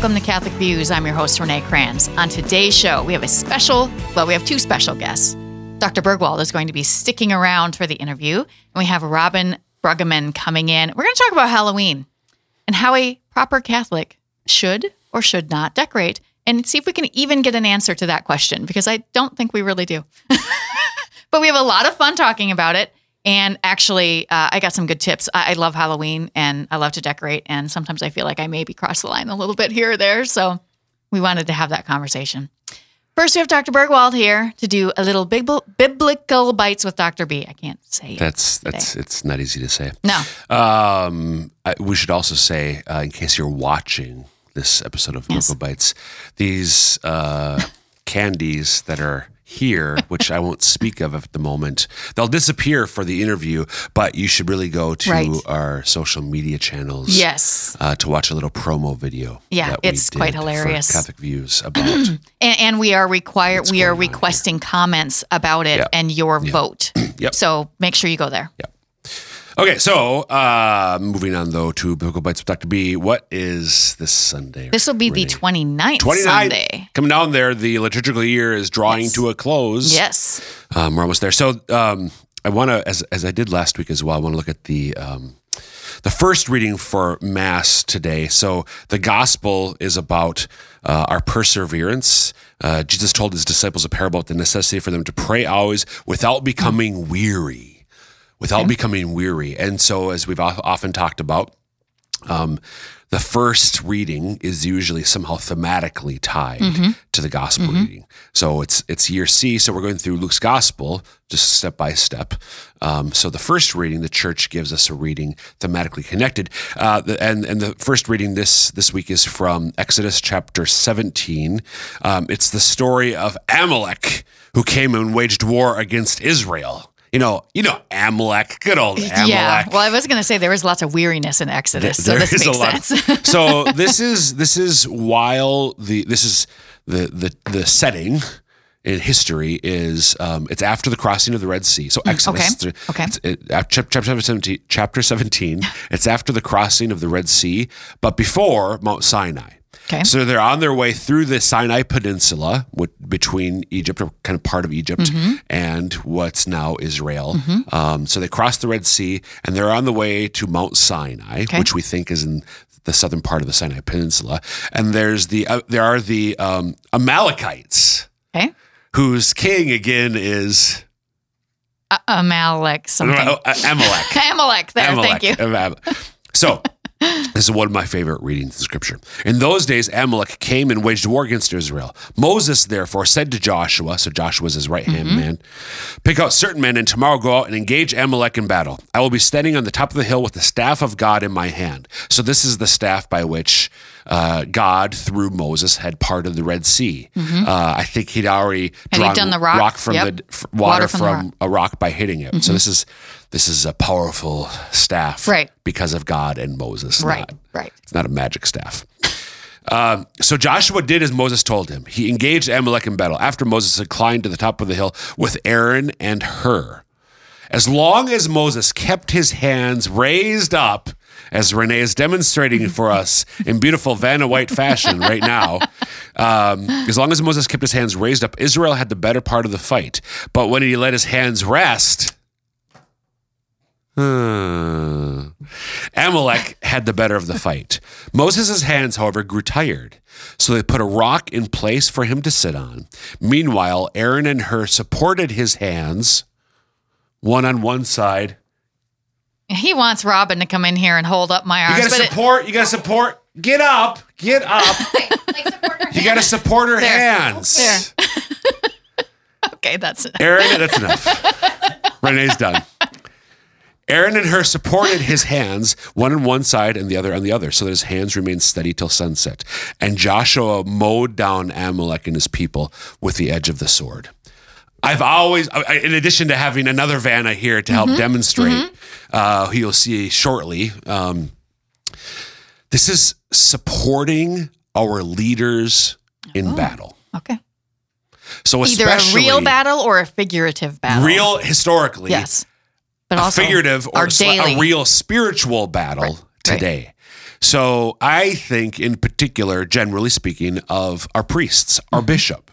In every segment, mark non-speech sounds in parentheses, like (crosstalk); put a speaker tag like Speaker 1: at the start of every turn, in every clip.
Speaker 1: Welcome to Catholic Views. I'm your host, Renee Kranz. On today's show, we have a special, well, we have two special guests. Dr. Burgwald is going to be sticking around for the interview, and we have Robin Bruggeman coming in. We're going to talk about Halloween and how a proper Catholic should or should not decorate and see if we can even get an answer to that question because I don't think we really do. (laughs) but we have a lot of fun talking about it. And actually, uh, I got some good tips. I, I love Halloween and I love to decorate. And sometimes I feel like I maybe cross the line a little bit here or there. So we wanted to have that conversation. First, we have Dr. Burgwald here to do a little bibl- biblical bites with Dr. B. I can't say
Speaker 2: That's that's it's not easy to say.
Speaker 1: No.
Speaker 2: Um, I, we should also say, uh, in case you're watching this episode of
Speaker 1: Yes.
Speaker 2: Moco Bites, these uh, candies that are here, which I won't speak of at the moment, they'll disappear for the interview. But you should really go to
Speaker 1: Right.
Speaker 2: our social media channels.
Speaker 1: Yes.
Speaker 2: Uh, to watch a little promo video.
Speaker 1: Yeah,
Speaker 2: that we
Speaker 1: it's quite hilarious.
Speaker 2: Catholic views (clears throat) about.
Speaker 1: And, and we are required, we are
Speaker 2: going on here?
Speaker 1: requesting comments about it
Speaker 2: Yeah.
Speaker 1: and your vote. (clears throat)
Speaker 2: Yep.
Speaker 1: So make sure you go there.
Speaker 2: Okay, so uh, moving on though to Biblical Bites with Dr. B. What is this Sunday?
Speaker 1: This will be the 29th
Speaker 2: 29
Speaker 1: Sunday.
Speaker 2: coming down there. The liturgical year is drawing
Speaker 1: Yes.
Speaker 2: to a close.
Speaker 1: Yes.
Speaker 2: Um, we're almost there. So um, I want to, as as I did last week as well, I want to look at the um, the first reading for Mass today. So the Gospel is about uh, our perseverance. Uh, Jesus told his disciples a parable about the necessity for them to pray always without becoming weary, without becoming weary. And so, as we've often talked about, um, the first reading is usually somehow thematically tied to the gospel reading. So it's it's year C. So we're going through Luke's gospel just step by step. Um, so the first reading, the church gives us a reading thematically connected. Uh, the, and and the first reading this this week is from Exodus chapter 17. Um, it's the story of Amalek who came and waged war against Israel. You know, you know Amalek, good old Amalek.
Speaker 1: Yeah. Well, I was going to say there was lots of weariness in Exodus, so
Speaker 2: There
Speaker 1: this
Speaker 2: is
Speaker 1: makes sense. (laughs)
Speaker 2: so this is this is while the this is the the the setting in history is um, it's after the crossing of the Red Sea. So Exodus,
Speaker 1: Mm, okay, okay.
Speaker 2: it's, it, uh, chapter seventeen, chapter seventeen. (laughs) It's after the crossing of the Red Sea, but before Mount Sinai.
Speaker 1: Okay.
Speaker 2: So they're on their way through the Sinai Peninsula, with, between Egypt, or kind of part of Egypt,
Speaker 1: Mm-hmm.
Speaker 2: and what's now Israel. Um, so they cross the Red Sea, and they're on the way to Mount Sinai,
Speaker 1: Okay.
Speaker 2: which we think is in the southern part of the Sinai Peninsula. And there's the uh, there are the um, Amalekites,
Speaker 1: okay.
Speaker 2: whose king again is
Speaker 1: Uh, Amalek something.
Speaker 2: uh, Amalek. (laughs)
Speaker 1: Amalek. There.
Speaker 2: Amalek.
Speaker 1: Thank you.
Speaker 2: So, (laughs) this is one of my favorite readings in Scripture. In those days, Amalek came and waged war against Israel. Moses, therefore, said to Joshua, so Joshua was his right hand
Speaker 1: Mm-hmm.
Speaker 2: man, pick out certain men and tomorrow go out and engage Amalek in battle. I will be standing on the top of the hill with the staff of God in my hand. So, this is the staff by which uh, God, through Moses, had parted the Red Sea. Uh, I think he'd already
Speaker 1: Mm-hmm. He
Speaker 2: drawn
Speaker 1: done the rock?
Speaker 2: from
Speaker 1: Yep.
Speaker 2: the f- water,
Speaker 1: Water from
Speaker 2: from,
Speaker 1: the
Speaker 2: a rock by hitting it. So this is this is a powerful staff,
Speaker 1: Right.
Speaker 2: Because of God and Moses,
Speaker 1: Right.
Speaker 2: not-
Speaker 1: Right.
Speaker 2: It's not a magic staff. Um, so Joshua did as Moses told him. He engaged Amalek in battle. After Moses had climbed to the top of the hill with Aaron and Hur, as long as Moses kept his hands raised up, as Renee is demonstrating for (laughs) us in beautiful Vanna White fashion right now, um, as long as Moses kept his hands raised up, Israel had the better part of the fight. But when he let his hands rest, hmm, Amalek had the better of the fight. Moses' hands, however, grew tired. So they put a rock in place for him to sit on. Meanwhile, Aaron and Hur supported his hands, one on one side.
Speaker 1: He wants Robin to come in here and hold up my arms.
Speaker 2: You gotta
Speaker 1: but it-
Speaker 2: support, you gotta support. Get up, get up. (laughs) You gotta support her
Speaker 1: There.
Speaker 2: hands.
Speaker 1: There. (laughs) okay, that's it.
Speaker 2: Aaron, that's enough. Renee's done. Aaron and Hur supported his hands, one on one side and the other on the other, so that his hands remained steady till sunset. And Joshua mowed down Amalek and his people with the edge of the sword. I've always, in addition to having another Vanna here to help demonstrate, uh, who you'll see shortly, um, this is supporting our leaders in battle.
Speaker 1: Okay.
Speaker 2: So
Speaker 1: Either a real battle or a figurative battle.
Speaker 2: real historically,
Speaker 1: Yes. But
Speaker 2: a
Speaker 1: also
Speaker 2: figurative or a real spiritual battle
Speaker 1: Right, right.
Speaker 2: today. So I think, in particular, generally speaking, of our priests, our bishop.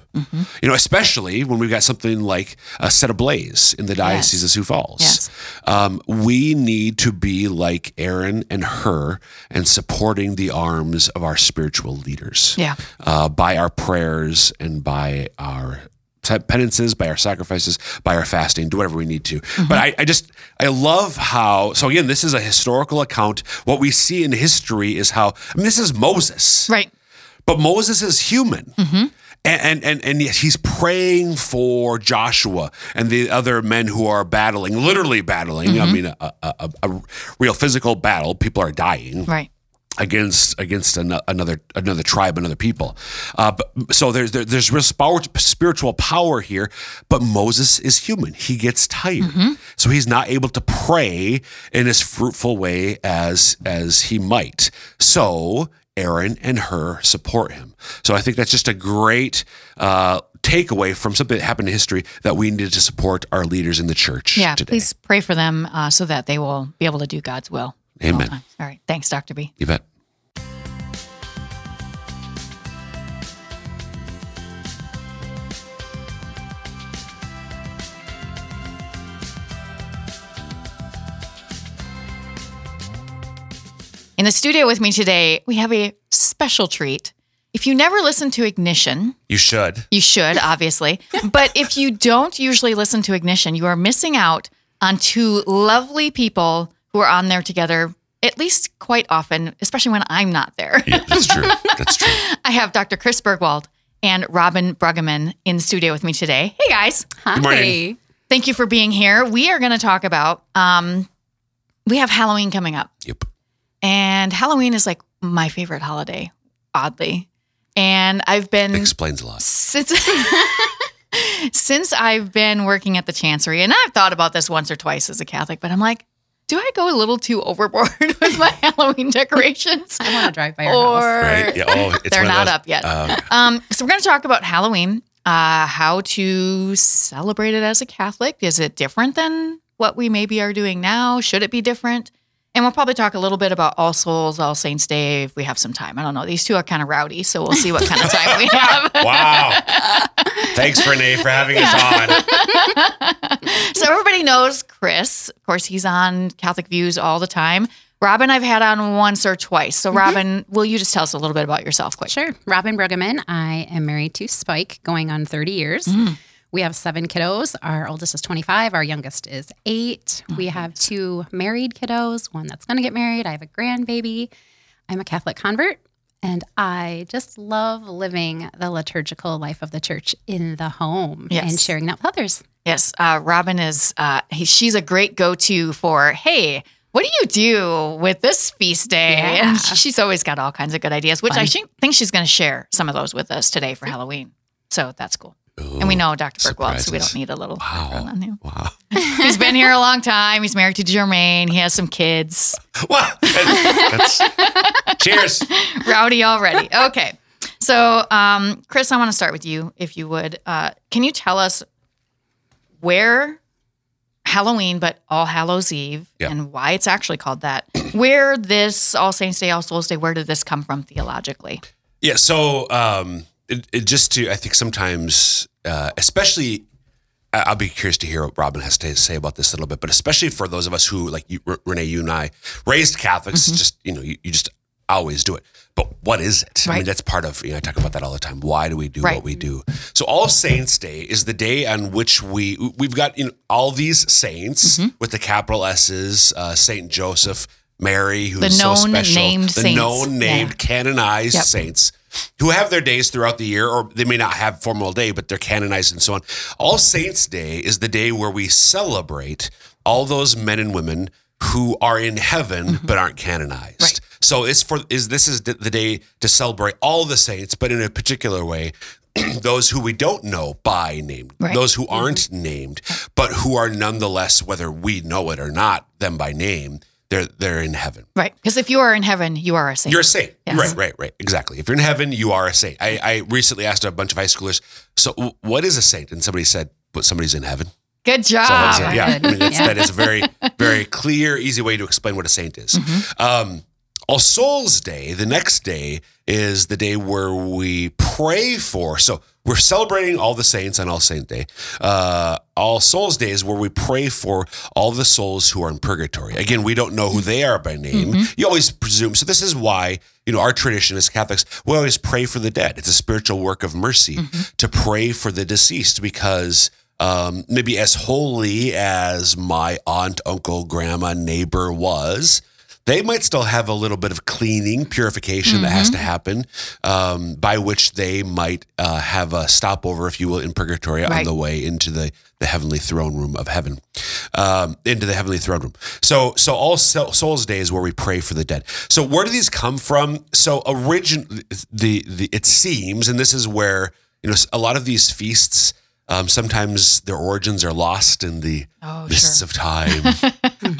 Speaker 2: You know, especially when we've got something like a set ablaze in the diocese
Speaker 1: Yes.
Speaker 2: of Sioux Falls.
Speaker 1: Yes.
Speaker 2: Um, we need to be like Aaron and Hur and supporting the arms of our spiritual leaders
Speaker 1: Yeah.
Speaker 2: uh, by our prayers and by our penances, by our sacrifices, by our fasting, do whatever we need to. But I, I just, I love how, so again, this is a historical account. What we see in history is how, I mean, this is Moses,
Speaker 1: Right.
Speaker 2: but Moses is human. And, and, and, and he's praying for Joshua and the other men who are battling, literally battling. I mean, a, a, a, real physical battle. People are dying
Speaker 1: Right.
Speaker 2: against against an, another another tribe, another people. Uh, but, so there's there, there's spiritual power here. But Moses is human; he gets tired, so he's not able to pray in as fruitful way as as he might. So Aaron and Hur support him. So I think that's just a great. Uh, takeaway from something that happened in history that we needed to support our leaders in the church
Speaker 1: Yeah.
Speaker 2: today.
Speaker 1: Please pray for them uh, so that they will be able to do God's will. at all
Speaker 2: Amen.
Speaker 1: All right. Thanks, Dr. B.
Speaker 2: You bet.
Speaker 1: In the studio with me today, we have a special treat. If you never listen to Ignition,
Speaker 2: You should.
Speaker 1: you should, obviously. (laughs) but if you don't usually listen to Ignition, you are missing out on two lovely people who are on there together, at least quite often, especially when I'm not there.
Speaker 2: Yeah, that's true. That's true. (laughs)
Speaker 1: I have Dr. Chris Burgwald and Robin Bruggeman in the studio with me today. Hey, guys.
Speaker 2: Good morning.
Speaker 1: Thank you for being here. We are going to talk about, um, we have Halloween coming up.
Speaker 2: Yep.
Speaker 1: And Halloween is like my favorite holiday, oddly. And I've been
Speaker 2: Explains a lot.
Speaker 1: since (laughs) since I've been working at the Chancery, and I've thought about this once or twice as a Catholic, but I'm like, do I go a little too overboard (laughs) with my (laughs) Halloween decorations?
Speaker 3: I want to drive by your
Speaker 1: Or
Speaker 3: house.
Speaker 2: Right? Yeah. Oh, it's
Speaker 1: they're not
Speaker 2: those-
Speaker 1: up yet.
Speaker 2: Um,
Speaker 1: Um, so we're going to talk about Halloween, uh, how to celebrate it as a Catholic. Is it different than what we maybe are doing now? Should it be different? And we'll probably talk a little bit about All Souls, All Saints Day if we have some time. I don't know. These two are kind of rowdy, so we'll see what kind of time we (laughs) have.
Speaker 2: wow. Thanks, Renee, for having us on.
Speaker 1: so everybody knows Chris. Of course, he's on Catholic Views all the time. Robin, I've had on once or twice. So, Robin, will you just tell us a little bit about yourself, quick?
Speaker 3: Sure. Robin Brueggemann. I am married to Spike, going on 30 years.
Speaker 1: Mm.
Speaker 3: We have seven kiddos. Our oldest is 25. Our youngest is eight.
Speaker 1: Oh,
Speaker 3: we have two married kiddos, one that's going to get married. I have a grandbaby. I'm a Catholic convert. And I just love living the liturgical life of the church in the home
Speaker 1: Yes.
Speaker 3: and sharing that with others.
Speaker 1: Yes, uh, Robin is. Uh, he, she's a great go-to for. Hey, what do you do with this feast day?
Speaker 3: Yeah.
Speaker 1: And (laughs) she's always got all kinds of good ideas, which I
Speaker 3: Fun.
Speaker 1: think think she's going to share some of those with us today for Halloween. So that's cool. And we know Dr. Burgwald, so we don't need a little
Speaker 2: Wow.
Speaker 1: background on him.
Speaker 2: Wow. (laughs)
Speaker 1: He's been here a long time. He's married to Jermaine. He has some kids. (laughs)
Speaker 2: Wow. That's, cheers. (laughs)
Speaker 1: Rowdy already. Okay. So, um, Chris, I want to start with you, if you would. Uh, can you tell us where Halloween, but All Hallows Eve,
Speaker 2: Yeah.
Speaker 1: and why it's actually called that? Where this All Saints Day, All Souls Day, where did this come from theologically?
Speaker 2: Yeah. So, um, it, it just to, I think sometimes, uh, especially, I'll be curious to hear what Robin has to say about this a little bit, but especially for those of us who, like you, Renee, you and I, raised Catholics,
Speaker 1: Mm-hmm.
Speaker 2: it's just, you know, you, you just always do it. But what is it? I mean, that's part of, you know, I talk about that all the time. Why do we do
Speaker 1: Right.
Speaker 2: what we do? So All Saints Day is the day on which we, we've got, you know, all these saints
Speaker 1: Mm-hmm.
Speaker 2: with the capital S's, uh, Saint Joseph, Mary, who's
Speaker 1: The
Speaker 2: so
Speaker 1: known
Speaker 2: special.
Speaker 1: named
Speaker 2: the
Speaker 1: saints.
Speaker 2: known named
Speaker 1: Yeah.
Speaker 2: canonized
Speaker 1: Yep.
Speaker 2: saints who have their days throughout the year, or they may not have formal day, but they're canonized and so on. All Saints Day is the day where we celebrate all those men and women who are in heaven but aren't canonized.
Speaker 1: Mm-hmm. Right.
Speaker 2: So it's for is this is the the day to celebrate all the saints, but in a particular way. (clears throat) Those who we don't know by name,
Speaker 1: Right.
Speaker 2: those who aren't named, but who are nonetheless, whether we know it or not, them by name, they're they're in heaven.
Speaker 1: Right. Because if you are in heaven, you are a saint.
Speaker 2: You're a saint.
Speaker 1: Yes.
Speaker 2: Right, right, right. Exactly. If you're in heaven, you are a saint. I, I recently asked a bunch of high schoolers, so what is a saint? And somebody said, but somebody's in heaven.
Speaker 1: Good job.
Speaker 3: Ah.
Speaker 2: Yeah. I mean,
Speaker 3: Yeah.
Speaker 2: that is a very, (laughs) very clear, easy way to explain what a saint is.
Speaker 1: Mm-hmm.
Speaker 2: Um, All Souls Day, the next day, is the day where we pray for. So we're celebrating all the saints on All Saint Day. Uh, all Souls Day is where we pray for all the souls who are in purgatory. Again, we don't know who they are by name. You always presume. So this is why you know our tradition as Catholics, we always pray for the dead. It's a spiritual work of mercy to pray for the deceased because um, maybe as holy as my aunt, uncle, grandma, neighbor was, they might still have a little bit of cleaning, purification that has to happen, um, by which they might uh, have a stopover, if you will, in purgatory on the way into the, the heavenly throne room of heaven, um, into the heavenly throne room. So, so all Souls Day is where we pray for the dead. So, where do these come from? So, origin the the it seems, and this is where you know a lot of these feasts. Um, sometimes their origins are lost in the
Speaker 1: Oh,
Speaker 2: mists
Speaker 1: sure.
Speaker 2: of time.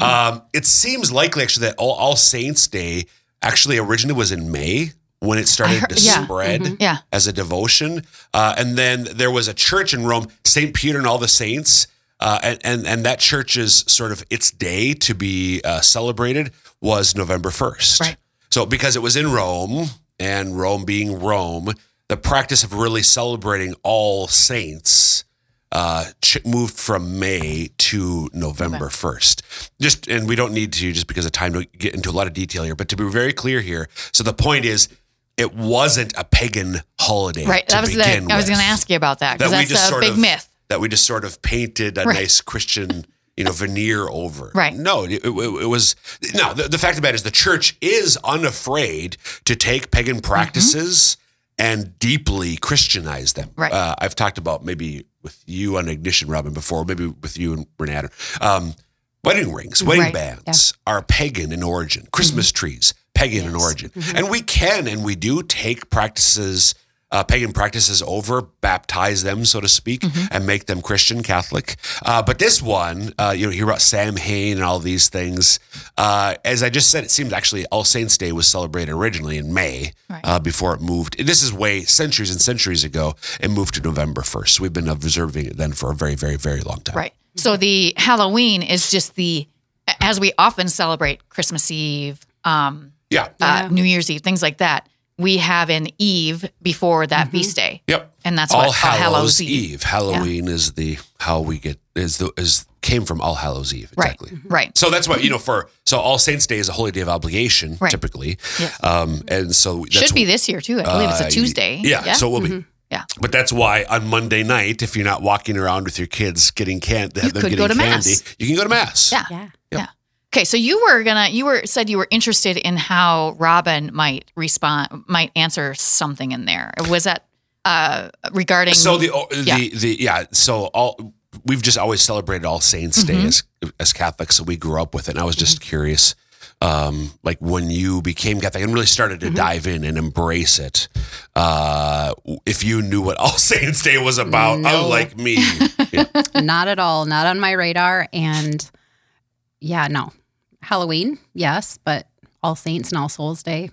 Speaker 2: (laughs) um, it seems likely actually that All, All Saints Day actually originally was in May when it started
Speaker 1: heard-
Speaker 2: to
Speaker 1: yeah.
Speaker 2: spread
Speaker 1: Yeah.
Speaker 2: as a devotion. Uh, and then there was a church in Rome, St. Peter and all the saints. Uh, and, and, and that church's sort of its day to be uh, celebrated was November 1st.
Speaker 1: Right.
Speaker 2: So because it was in Rome and Rome being Rome, the practice of really celebrating all saints uh, ch- moved from May to November 1st. Just and we don't need to just because of time to get into a lot of detail here, but to be very clear here. So the point is it wasn't a pagan holiday
Speaker 1: Right. That was the, I was going to ask you about that because
Speaker 2: That we
Speaker 1: that's
Speaker 2: just
Speaker 1: a
Speaker 2: sort
Speaker 1: big
Speaker 2: of-
Speaker 1: myth.
Speaker 2: that we just sort of painted a
Speaker 1: Right.
Speaker 2: nice Christian, you know, veneer over.
Speaker 1: Right.
Speaker 2: No, it, it, it was no. The, the fact of the matter is, the church is unafraid to take pagan practices and deeply Christianize them.
Speaker 1: Right.
Speaker 2: Uh, I've talked about maybe with you on Ignition, Robin, before, maybe with you and Renata. Um, wedding rings, wedding
Speaker 1: Right.
Speaker 2: bands are pagan in origin. Christmas trees, pagan in origin, and we can and we do take practices uh, pagan practices over, baptize them, so to speak, and make them Christian Catholic. Uh, but this one, uh, you know, hear about Samhain and all these things. Uh, as I just said, it seems actually All Saints Day was celebrated originally in May
Speaker 1: Right.
Speaker 2: uh, before it moved. This is way centuries and centuries ago. It moved to November 1st. So we've been observing it then for a very, very, very long time.
Speaker 1: Right. So the Halloween is just the, as we often celebrate Christmas Eve, um,
Speaker 2: Yeah.
Speaker 1: uh, New Year's Eve, things like that. We have an Eve before that feast day,
Speaker 2: Yep.
Speaker 1: and that's
Speaker 2: All
Speaker 1: what All
Speaker 2: Hallows,
Speaker 1: Hallows
Speaker 2: Eve.
Speaker 1: Eve.
Speaker 2: Halloween is the how we get is the is came from All Hallows Eve
Speaker 1: Right.
Speaker 2: exactly.
Speaker 1: Right.
Speaker 2: So that's what you know for so All Saints Day is a holy day of obligation
Speaker 1: Right.
Speaker 2: typically,
Speaker 1: Yeah.
Speaker 2: um, and so that's
Speaker 1: Should be this year too. I believe it's
Speaker 2: uh,
Speaker 1: a Tuesday.
Speaker 2: Yeah, so it will be.
Speaker 1: Yeah.
Speaker 2: But that's why on Monday night, if you're not walking around with your kids getting can have them
Speaker 1: could
Speaker 2: getting
Speaker 1: go to
Speaker 2: candy,
Speaker 1: mass.
Speaker 2: you can go to mass.
Speaker 1: Yeah.
Speaker 3: Yeah.
Speaker 1: Yeah. Okay, so you were gonna you were said you were interested in how Robin might respond might answer something in there. Was that uh regarding
Speaker 2: So the the
Speaker 1: Yeah.
Speaker 2: the yeah. So all we've just always celebrated All Saints Day
Speaker 1: Mm-hmm.
Speaker 2: as as Catholics, so we grew up with it. And I was just curious, um, like when you became Catholic and really started to
Speaker 1: Mm-hmm.
Speaker 2: dive in and embrace it, uh, if you knew what All (laughs) Saints Day was about,
Speaker 3: No.
Speaker 2: unlike me. (laughs) Yeah.
Speaker 3: not at all. Not on my radar. And yeah, no. Halloween, yes, but All Saints and All Souls Day.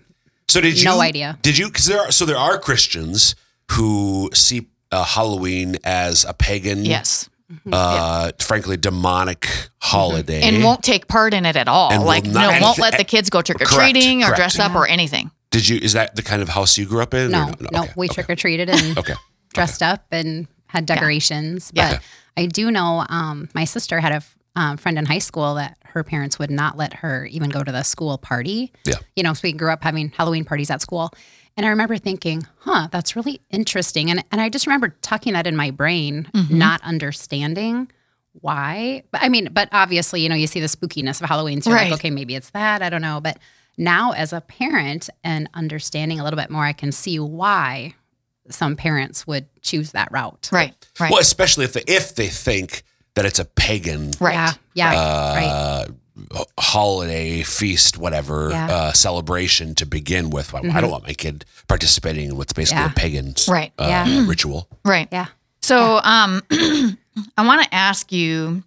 Speaker 2: So did you?
Speaker 3: No idea.
Speaker 2: Did you? Because there are so there are Christians who see uh, Halloween as a pagan,
Speaker 1: Yes.
Speaker 2: uh, frankly demonic holiday,
Speaker 1: And won't take part in it at all.
Speaker 2: And
Speaker 1: like
Speaker 2: not-
Speaker 1: no, won't
Speaker 2: and-
Speaker 1: let the kids go trick or treating or
Speaker 2: correct.
Speaker 1: dress up or anything.
Speaker 2: Did you? Is that the kind of house you grew up in?
Speaker 3: No,
Speaker 2: or
Speaker 3: no,
Speaker 2: Okay,
Speaker 3: we
Speaker 2: okay.
Speaker 3: trick or treated and (laughs)
Speaker 2: Okay.
Speaker 3: dressed up and had decorations.
Speaker 1: Yeah.
Speaker 3: But I do know um, my sister had a f- um, friend in high school that her parents would not let her even go to the school party.
Speaker 2: Yeah.
Speaker 3: You know, so we grew up having Halloween parties at school. And I remember thinking, huh, that's really interesting. And, and I just remember tucking that in my brain,
Speaker 1: Mm-hmm.
Speaker 3: not understanding why. But I mean, but obviously, you know, you see the spookiness of Halloween. So you're
Speaker 1: Right.
Speaker 3: like, okay, maybe it's that. I don't know. But now as a parent and understanding a little bit more, I can see why some parents would choose that route.
Speaker 1: Right. Right.
Speaker 2: Well, especially if they if they think that it's a pagan
Speaker 1: right.
Speaker 3: Yeah. Yeah. right.
Speaker 2: uh, holiday feast, whatever
Speaker 3: Yeah. Mm-hmm.
Speaker 2: uh, celebration to begin with. Well, I don't want my kid participating in what's basically
Speaker 3: Yeah.
Speaker 2: a pagan
Speaker 1: Right.
Speaker 2: uh,
Speaker 3: Yeah.
Speaker 2: ritual.
Speaker 1: Right.
Speaker 3: Yeah.
Speaker 1: So um (clears throat) I want to ask you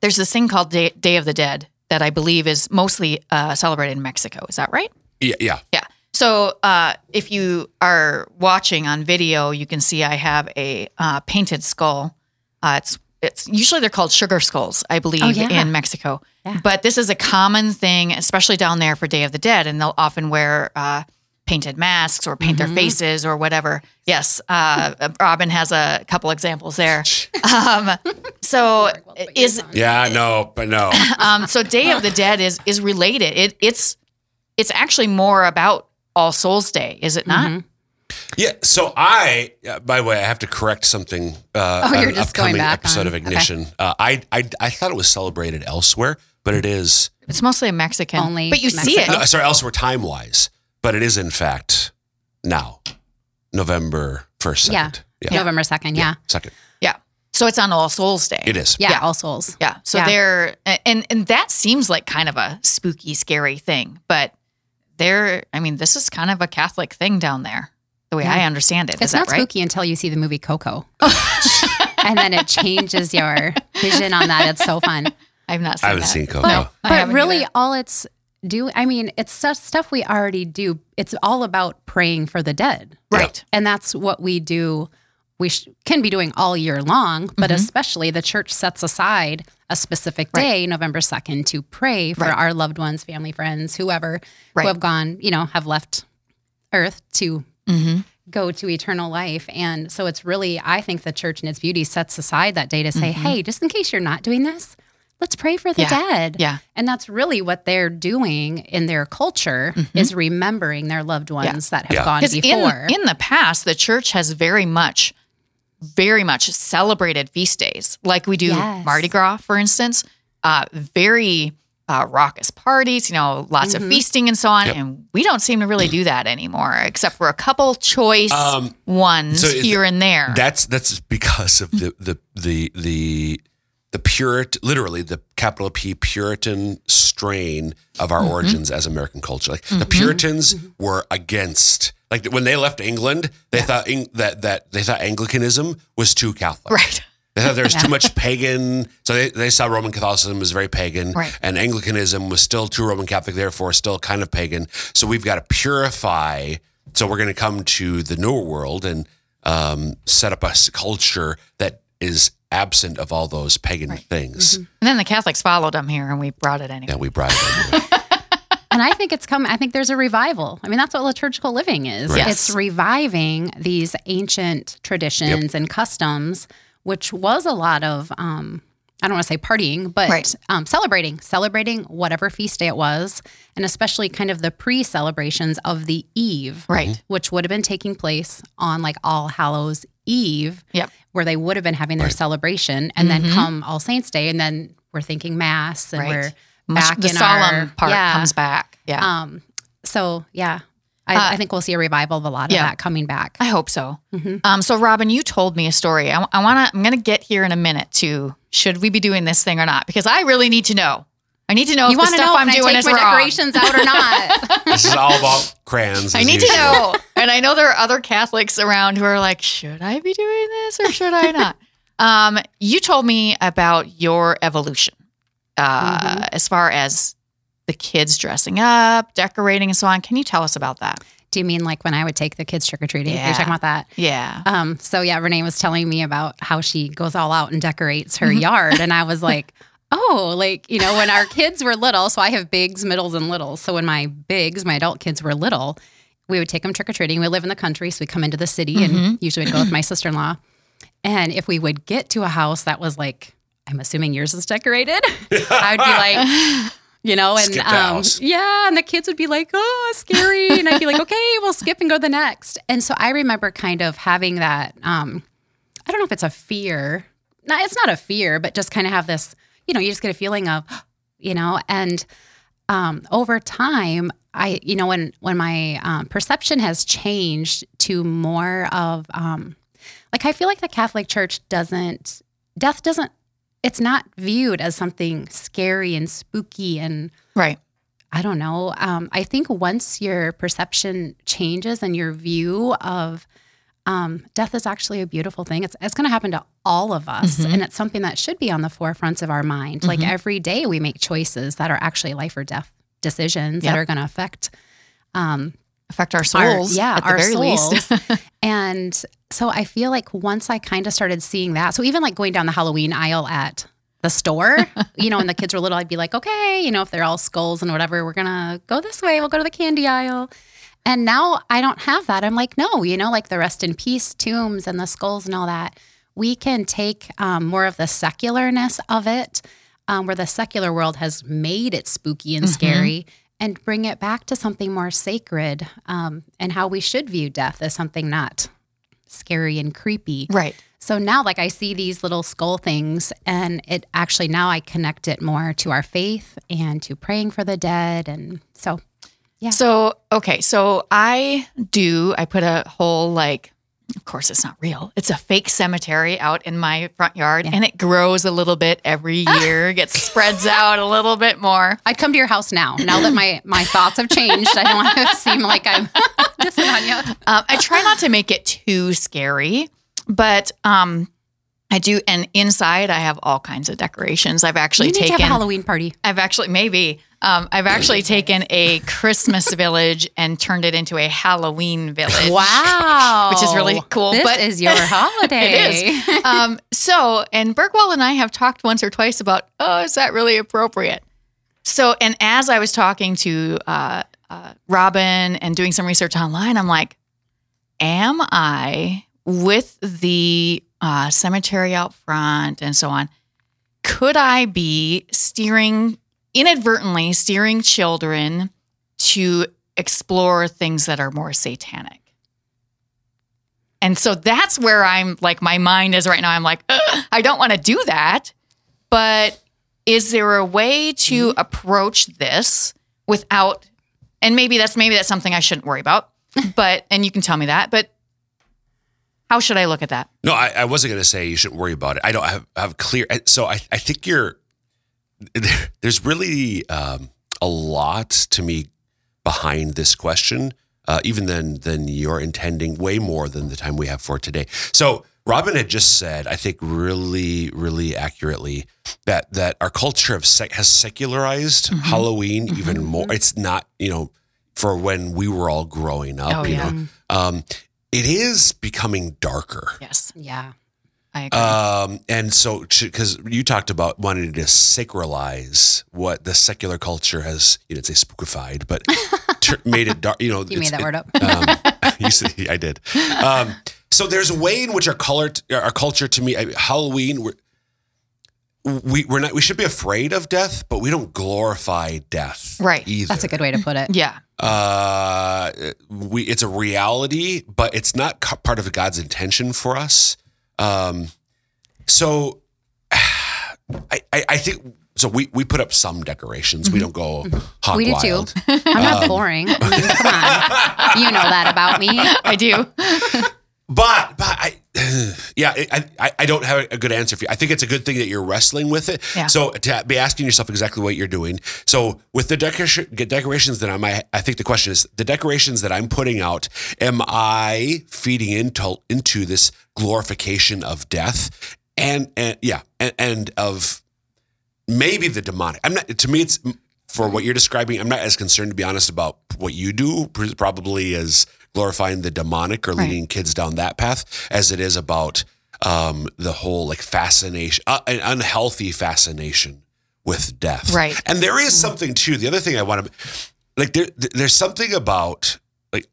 Speaker 1: there's this thing called Day, Day of the Dead that I believe is mostly uh, celebrated in Mexico. Is that right?
Speaker 2: Yeah, yeah.
Speaker 1: Yeah. So uh, if you are watching on video, you can see I have a uh, painted skull. Uh, it's it's usually they're called sugar skulls, I believe,
Speaker 3: Oh, yeah.
Speaker 1: in Mexico.
Speaker 3: Yeah.
Speaker 1: But this is a common thing, especially down there for Day of the Dead, and they'll often wear uh, painted masks or paint
Speaker 3: Mm-hmm.
Speaker 1: their faces or whatever. Yes, uh, (laughs) Robin has a couple examples there. (laughs) Um, so is
Speaker 2: Yeah, no, but no. (laughs)
Speaker 1: um, so Day of the Dead is is related. It it's it's actually more about All Souls Day, is it not?
Speaker 3: Mhm.
Speaker 2: Yeah. So I, uh, by the way, I have to correct something. Uh,
Speaker 3: Oh, you're just going
Speaker 2: upcoming
Speaker 3: back
Speaker 2: episode
Speaker 3: on-
Speaker 2: of Ignition. Uh, I, I I thought it was celebrated elsewhere, but it is.
Speaker 1: It's mostly a Mexican,
Speaker 3: Only
Speaker 1: but you see it.
Speaker 2: No, sorry, elsewhere time wise, but it is in fact now, November first,
Speaker 3: Yeah.
Speaker 2: Yeah.
Speaker 3: November 2nd. Yeah.
Speaker 2: second.
Speaker 1: Yeah. So it's on All Souls Day.
Speaker 2: It is.
Speaker 3: Yeah.
Speaker 1: Yeah.
Speaker 3: All Souls.
Speaker 1: Yeah. So
Speaker 3: Yeah.
Speaker 1: they're and and that seems like kind of a spooky, scary thing, but they're I mean, this is kind of a Catholic thing down there, the way
Speaker 3: Yeah.
Speaker 1: I understand it. Is
Speaker 3: It's
Speaker 1: that
Speaker 3: not
Speaker 1: right?
Speaker 3: spooky until you see the movie Coco. (laughs) and then it changes your vision on that. It's so fun.
Speaker 1: I've not seen
Speaker 2: I haven't
Speaker 1: that.
Speaker 2: seen Coco.
Speaker 1: No,
Speaker 3: But really,
Speaker 1: either.
Speaker 3: all it's do, I mean, it's stuff, stuff we already do. It's all about praying for the dead.
Speaker 1: right.
Speaker 3: And that's what we do. We sh- can be doing all year long, but
Speaker 1: Mm-hmm.
Speaker 3: especially the church sets aside a specific day, November 2nd, to pray for
Speaker 1: Right.
Speaker 3: our loved ones, family, friends, whoever
Speaker 1: Right.
Speaker 3: who have gone, you know, have left earth to
Speaker 1: Mm-hmm.
Speaker 3: go to eternal life. And so it's really, I think the church in its beauty sets aside that day to say, hey, just in case you're not doing this, let's pray for the
Speaker 1: Mm-hmm. Yeah.
Speaker 3: dead.
Speaker 1: Yeah.
Speaker 3: And that's really what they're doing in their culture is remembering their loved ones that have
Speaker 2: Yeah.
Speaker 3: gone
Speaker 1: Because in,
Speaker 3: before.
Speaker 1: in the past, the church has very much, very much celebrated feast days, like we do
Speaker 3: Yes.
Speaker 1: Mardi Gras, for instance. Uh, very uh, raucous parties, you know, lots
Speaker 3: Mm-hmm.
Speaker 1: of feasting and so on.
Speaker 2: Yep.
Speaker 1: And we don't seem to really do that anymore, except for a couple choice
Speaker 2: Um,
Speaker 1: ones
Speaker 2: so is
Speaker 1: here and there.
Speaker 2: That's that's because of the the the the the Purit, literally the capital P Puritan strain of our
Speaker 1: Mm-hmm.
Speaker 2: origins as American culture. Like the Puritans were against, like when they left England, they thought that that they thought Anglicanism was too Catholic.
Speaker 1: right.
Speaker 2: They thought there was too much pagan. So they, they saw Roman Catholicism as very pagan,
Speaker 1: Right.
Speaker 2: and Anglicanism was still too Roman Catholic, therefore still kind of pagan. So we've got to purify. So we're going to come to the newer world and um, set up a culture that is absent of all those pagan things.
Speaker 1: And then the Catholics followed them here and we brought it anyway.
Speaker 2: And we brought it in. (laughs)
Speaker 3: And I think it's come. I think there's a revival. I mean, that's what liturgical living is.
Speaker 1: Right.
Speaker 3: It's reviving these ancient traditions and customs, which was a lot of. Um, I don't want to say partying, but
Speaker 1: Right.
Speaker 3: um, celebrating, celebrating whatever feast day it was, and especially kind of the pre-celebrations of the Eve,
Speaker 1: Right.
Speaker 3: which would have been taking place on like All Hallows Eve,
Speaker 1: Yep.
Speaker 3: where they would have been having their celebration, and then come All Saints Day, and then we're thinking Mass, and
Speaker 1: Mm-hmm. Right.
Speaker 3: we're
Speaker 1: Much,
Speaker 3: back
Speaker 1: the
Speaker 3: in
Speaker 1: solemn
Speaker 3: our,
Speaker 1: part
Speaker 3: yeah.
Speaker 1: comes back. Yeah.
Speaker 3: Um, so yeah, I,
Speaker 1: Uh,
Speaker 3: I think we'll see a revival of a lot of
Speaker 1: yeah.
Speaker 3: that coming back.
Speaker 1: I hope so.
Speaker 3: Mm-hmm.
Speaker 1: Um, so, Robin, you told me a story. I, want to. I'm going to get here in a minute to should we be doing this thing or not? Because I really need to know. I need to know
Speaker 3: you
Speaker 1: if the
Speaker 3: want to
Speaker 1: stuff
Speaker 3: know
Speaker 1: I'm
Speaker 3: if I
Speaker 1: doing
Speaker 3: take
Speaker 1: is
Speaker 3: my
Speaker 1: wrong.
Speaker 3: decorations out or not? (laughs)
Speaker 2: this is all about crayons.
Speaker 1: I
Speaker 2: as
Speaker 1: need to know. And I know there are other Catholics around who are like, should I be doing this or should I not? (laughs) um, you told me about your evolution uh,
Speaker 3: Mm-hmm.
Speaker 1: as far as the kids dressing up, decorating, and so on. Can you tell us about that?
Speaker 3: Do you mean like when I would take the kids trick or treating? Are
Speaker 1: Yeah.
Speaker 3: you talking about that?
Speaker 1: Yeah.
Speaker 3: Um, so yeah, Renee was telling me about how she goes all out and decorates her
Speaker 1: Mm-hmm.
Speaker 3: yard, and I was (laughs) like, oh, like you know, when our kids were little. So I have bigs, middles, and littles. So when my bigs, my adult kids were little, we would take them trick or treating. We live in the country, so we come into the city,
Speaker 1: Mm-hmm.
Speaker 3: and usually would go with my sister in law. And if we would get to a house that was like, I'm assuming yours is decorated, (laughs) I'd be like. You know, and um, yeah, and the kids would be like, "Oh, scary," and I'd be like, "Okay, (laughs) we'll skip and go the next." And so I remember kind of having that. Um, I don't know if it's a fear. No, it's not a fear, but just kind of have this. You know, you just get a feeling of, (gasps) you know, and um, over time, I, you know, when when my um, perception has changed to more of, um, like, I feel like the Catholic Church doesn't, death doesn't, it's not viewed as something scary and spooky and
Speaker 1: Right.
Speaker 3: I don't know. Um, I think once your perception changes and your view of um, death is actually a beautiful thing. It's, it's going to happen to all of us. And it's something that should be on the forefronts of our mind. Like every day we make choices that are actually life or death decisions
Speaker 1: Yep.
Speaker 3: that are going to affect um,
Speaker 1: affect our
Speaker 3: our-
Speaker 1: souls.
Speaker 3: yeah,
Speaker 1: at the
Speaker 3: our
Speaker 1: very least.
Speaker 3: souls. (laughs) and so I feel like once I kind of started seeing that, so even like going down the Halloween aisle at the store, you know, when the kids were little, I'd be like, okay, you know, if they're all skulls and whatever, we're gonna go this way. We'll go to the candy aisle. And now I don't have that. I'm like, no, you know, like the rest in peace tombs and the skulls and all that. We can take um, more of the secularness of it, um, where the secular world has made it spooky and scary, and bring it back to something more sacred um, and how we should view death as something not scary and creepy.
Speaker 1: right.
Speaker 3: So now, like, I see these little skull things, and it actually now I connect it more to our faith and to praying for the dead. And so, Yeah.
Speaker 1: So, okay. So I do, I put a whole, like, of course, it's not real. It's a fake cemetery out in my front yard and it grows a little bit every year, gets spreads out a little bit more.
Speaker 3: I'd come to your house now. Now that my my thoughts have changed, I don't want to (laughs) seem like I'm dissing on you.
Speaker 1: Um, I try not to make it too scary, but um, I do. And inside, I have all kinds of decorations. I've actually
Speaker 3: You need to have a Halloween party.
Speaker 1: I've actually maybe. Um, I've actually taken a Christmas village and turned it into a Halloween village.
Speaker 3: Wow,
Speaker 1: Which is really cool,
Speaker 3: This
Speaker 1: but-
Speaker 3: is your (laughs) holiday.
Speaker 1: It is. um, so, and Burgwald and I have talked once or twice about, oh, is that really appropriate? So, and as I was talking to uh, uh, Robin and doing some research online, I'm like, am I with the uh, cemetery out front and so on? Could I be steering inadvertently steering children to explore things that are more satanic? And so that's where I'm like, my mind is right now. I'm like, I don't want to do that. But is there a way to mm-hmm. approach this without, and maybe that's, maybe that's something I shouldn't worry about, (laughs) but, and you can tell me that, but how should I look at that?
Speaker 2: No, I, I wasn't going to say you shouldn't worry about it. I don't have, have clear. So I, I think you're, (laughs) there's really um, a lot to me behind this question, uh, even than, than you're intending, way more than the time we have for today. So Robin had just said, I think really, really accurately that, that our culture of sec- has secularized Halloween even more. It's not, you know, for when we were all growing up,
Speaker 1: Oh,
Speaker 2: you
Speaker 1: yeah.
Speaker 2: know, um, it is becoming darker.
Speaker 1: Yes,
Speaker 3: yeah,
Speaker 1: I agree.
Speaker 2: Um, and so, because you talked about wanting to sacralize what the secular culture has, you didn't say spookified, but (laughs) ter- made it dark. You know,
Speaker 3: you made that word up.
Speaker 2: Um, (laughs) you said, I did. Um, so there's a way in which our color, our culture, to me, I- Halloween, we're, we we're not. We should be afraid of death, but we don't glorify death,
Speaker 1: Right.
Speaker 2: Either.
Speaker 3: That's a good way to put it.
Speaker 1: yeah.
Speaker 2: uh we it's a reality but it's not part of god's intention for us um so (sighs) i i, I think so we we put up some decorations we don't go hog
Speaker 3: Mm-hmm. We do
Speaker 2: wild
Speaker 3: too. (laughs) I'm not boring. I (laughs) mean, come on, you know that about me.
Speaker 1: I do. (laughs)
Speaker 2: but but i (sighs) yeah I, I i don't have a good answer for you. I think it's a good thing that you're wrestling with it.
Speaker 1: Yeah.
Speaker 2: so to be asking yourself exactly what you're doing. So with the decoration decorations that i'm I, I think the question is the decorations that i'm putting out am i feeding into into this glorification of death? And and yeah and, and of maybe the demonic. I'm not to me it's for what you're describing i'm not as concerned to be honest about what you do probably as glorifying the demonic or
Speaker 1: Right.
Speaker 2: leading kids down that path as it is about um, the whole like fascination uh, an unhealthy fascination with death
Speaker 1: Right.
Speaker 2: and there is something too the other thing i want to like there, there's something about like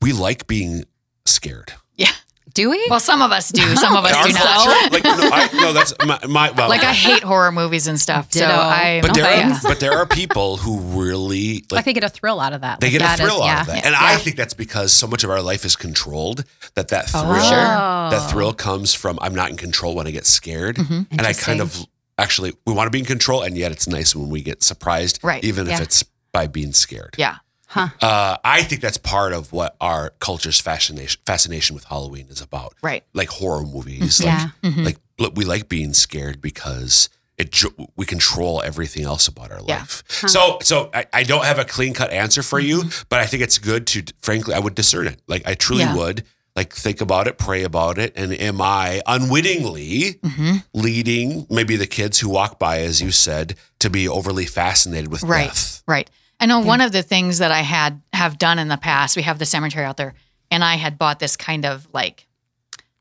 Speaker 2: we like being scared
Speaker 1: Yeah.
Speaker 3: Do we?
Speaker 1: Well, some of us do. (laughs) Some of us
Speaker 2: Our
Speaker 1: do not.
Speaker 2: like no, I, no that's my, my well,
Speaker 1: Like I hate horror movies and stuff. So
Speaker 3: Ditto.
Speaker 1: I.
Speaker 2: but there
Speaker 3: thanks.
Speaker 2: are but there are people who really
Speaker 3: I
Speaker 2: like
Speaker 3: they get a thrill out of that.
Speaker 2: they
Speaker 3: Like,
Speaker 2: get a
Speaker 3: that is-
Speaker 2: thrill out
Speaker 3: yeah.
Speaker 2: of that, and I think that's because so much of our life is controlled that that oh. thrill
Speaker 1: Oh, sure.
Speaker 2: that thrill comes from I'm not in control when I get scared, mm-hmm. and I kind of actually we want to be in control, and yet it's nice when we get surprised,
Speaker 1: Right.
Speaker 2: Even if
Speaker 3: Yeah.
Speaker 2: it's by being scared.
Speaker 1: Yeah.
Speaker 2: Uh, I think that's part of what our culture's fascination fascination with Halloween is about.
Speaker 1: Right.
Speaker 2: Like horror movies.
Speaker 3: Yeah.
Speaker 2: Like, like look, we like being scared because it we control everything else about our
Speaker 1: Yeah.
Speaker 2: life. So so I, I don't have a clean cut answer for you, but I think it's good to frankly I would discern it. Like I truly
Speaker 1: Yeah.
Speaker 2: would. Like think about it, pray about it, and am I unwittingly
Speaker 1: Mm-hmm.
Speaker 2: leading maybe the kids who walk by, as you said, to be overly fascinated with
Speaker 1: Right.
Speaker 2: death?
Speaker 1: Right. I know one of the things that I had have done in the past. We have the cemetery out there, and I had bought this kind of like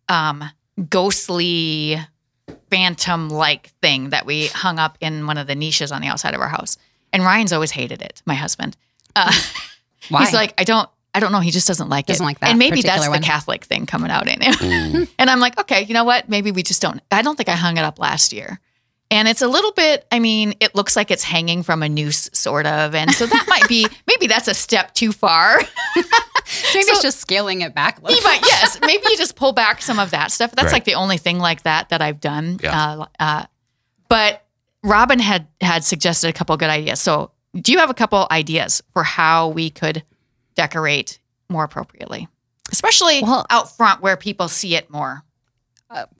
Speaker 1: um, ghostly phantom like thing that we hung up in one of the niches on the outside of our house. And Ryan's always hated it. My husband. Uh, (laughs)
Speaker 3: Why?
Speaker 1: He's like, I don't. I don't know. He just doesn't like
Speaker 3: Doesn't
Speaker 1: it.
Speaker 3: like that
Speaker 1: and maybe that's
Speaker 3: particular
Speaker 1: the. Catholic thing coming out in him. (laughs) and I'm like, okay, you know what? Maybe we just don't. I don't think I hung it up last year. And it's a little bit, I mean, it looks like it's hanging from a noose, sort of. And so that might be, (laughs) maybe that's a step too far. (laughs)
Speaker 3: maybe it's just scaling it back. a little
Speaker 1: You might, yes, maybe you just pull back some of that stuff. That's
Speaker 2: Right.
Speaker 1: like the only thing like that that I've done.
Speaker 2: Yeah.
Speaker 1: Uh, uh, but Robin had had suggested a couple good ideas. So, do you have a couple ideas for how we could decorate more appropriately, especially
Speaker 3: Well-
Speaker 1: out front where people see it more?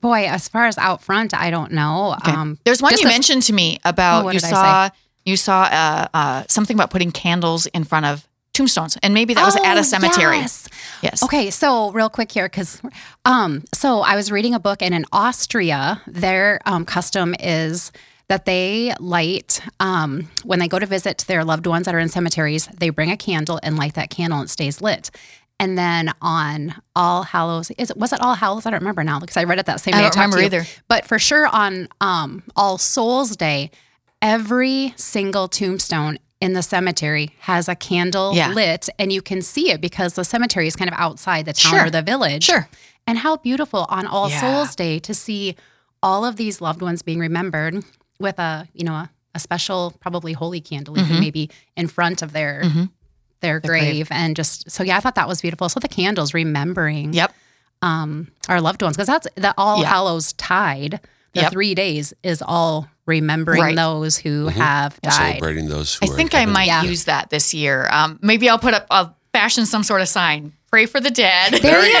Speaker 3: Boy, as far as out front, I don't know. Um,
Speaker 1: There's one you
Speaker 3: as-
Speaker 1: mentioned to me about
Speaker 3: Oh,
Speaker 1: you
Speaker 3: did I
Speaker 1: saw you saw uh, uh, something about putting candles in front of tombstones, and maybe that was at
Speaker 3: Oh,
Speaker 1: a cemetery.
Speaker 3: yes.
Speaker 1: Yes.
Speaker 3: Okay, so real quick here, because um, so I was reading a book, and in Austria, their um, custom is that they light um, when they go to visit their loved ones that are in cemeteries. They bring a candle and light that candle, and it stays lit. And then on All Hallows, is it was it All Hallows? I don't remember now because I read it that same
Speaker 1: I
Speaker 3: day.
Speaker 1: don't remember
Speaker 3: you.
Speaker 1: either.
Speaker 3: But for sure on um, All Souls Day, every single tombstone in the cemetery has a candle
Speaker 1: Yeah.
Speaker 3: lit, and you can see it because the cemetery is kind of outside the town
Speaker 1: Sure.
Speaker 3: or the village.
Speaker 1: Sure.
Speaker 3: And how beautiful on All
Speaker 1: Yeah.
Speaker 3: Souls Day to see all of these loved ones being remembered with a, you know, a, a special, probably holy candle, even maybe in front of their their
Speaker 1: grave.
Speaker 3: grave, and just so yeah, I thought that was beautiful. So the candles remembering
Speaker 1: Yep.
Speaker 3: um, our loved ones because that's the All
Speaker 1: Yeah.
Speaker 3: Hallows Tide. The
Speaker 1: Yep.
Speaker 3: three days is all remembering
Speaker 1: Right.
Speaker 3: those who have died.
Speaker 2: Celebrating those who
Speaker 1: I
Speaker 2: are
Speaker 1: think I might
Speaker 3: Yeah.
Speaker 1: use that this year. Um, maybe I'll put up, I'll fashion some sort of sign. Pray for the dead.
Speaker 3: There (laughs) you go.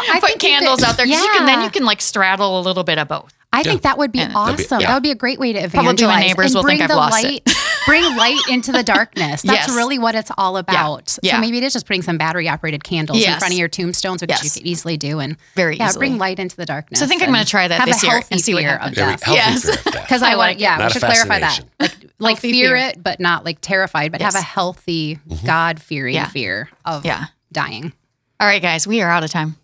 Speaker 1: Put,
Speaker 3: I
Speaker 1: put
Speaker 3: think
Speaker 1: candles
Speaker 3: could-
Speaker 1: out there because you can then you can like straddle a little bit of both.
Speaker 3: I think that would be
Speaker 1: And-
Speaker 3: awesome.
Speaker 2: That'd be- yeah.
Speaker 3: That would be a great way to
Speaker 1: Probably
Speaker 3: evangelize.
Speaker 1: my neighbors
Speaker 3: and
Speaker 1: will
Speaker 3: bring
Speaker 1: think I've
Speaker 3: the
Speaker 1: lost it.
Speaker 3: Light, bring light into the darkness. That's
Speaker 1: Yes.
Speaker 3: really what it's all about.
Speaker 1: Yeah.
Speaker 3: So maybe it is just putting some battery operated candles in front of your tombstones, which you
Speaker 1: Yes.
Speaker 3: could easily do, and
Speaker 1: Very
Speaker 3: yeah,
Speaker 1: easily.
Speaker 3: bring light into the darkness.
Speaker 1: So I think I'm going to try that
Speaker 3: have
Speaker 1: this year and see what
Speaker 3: fear
Speaker 1: happens.
Speaker 3: of
Speaker 2: Very
Speaker 3: death.
Speaker 1: Yes.
Speaker 2: fear of (laughs) death.
Speaker 3: Because I,
Speaker 1: I
Speaker 3: want,
Speaker 1: like
Speaker 3: yeah,
Speaker 2: Not
Speaker 3: we should clarify that. Like, like fear
Speaker 1: fear.
Speaker 3: it, but not like terrified, but
Speaker 1: Yes.
Speaker 3: have a healthy,
Speaker 2: Mm-hmm.
Speaker 3: God fearing
Speaker 1: Yeah.
Speaker 3: fear of
Speaker 1: Yeah.
Speaker 3: dying.
Speaker 1: All right, guys, we are out of time.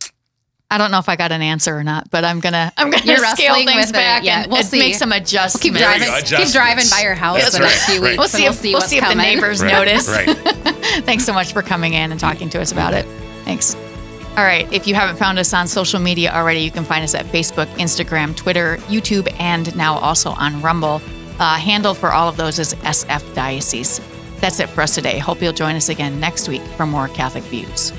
Speaker 1: I don't know if I got an answer or not, but I'm gonna I'm gonna
Speaker 3: You're
Speaker 1: scale things
Speaker 3: with it.
Speaker 1: back
Speaker 3: Yeah,
Speaker 1: and,
Speaker 3: we'll
Speaker 1: and
Speaker 3: see.
Speaker 1: make some adjustments.
Speaker 3: Keep
Speaker 2: There we
Speaker 3: driving,
Speaker 2: go,
Speaker 3: keep driving by your house
Speaker 2: That's
Speaker 3: the
Speaker 2: right,
Speaker 3: next few
Speaker 2: right.
Speaker 3: weeks.
Speaker 1: We'll
Speaker 3: and
Speaker 1: see
Speaker 3: we'll
Speaker 1: if
Speaker 3: see
Speaker 1: we'll
Speaker 3: what's
Speaker 1: see if the neighbors
Speaker 2: Right,
Speaker 1: notice.
Speaker 2: Right. (laughs)
Speaker 1: Thanks so much for coming in and talking to us about it. Thanks. All right. If you haven't found us on social media already, you can find us at Facebook, Instagram, Twitter, YouTube, and now also on Rumble. Uh, handle for all of those is SF Diocese. That's it for us today. Hope you'll join us again next week for more Catholic Views.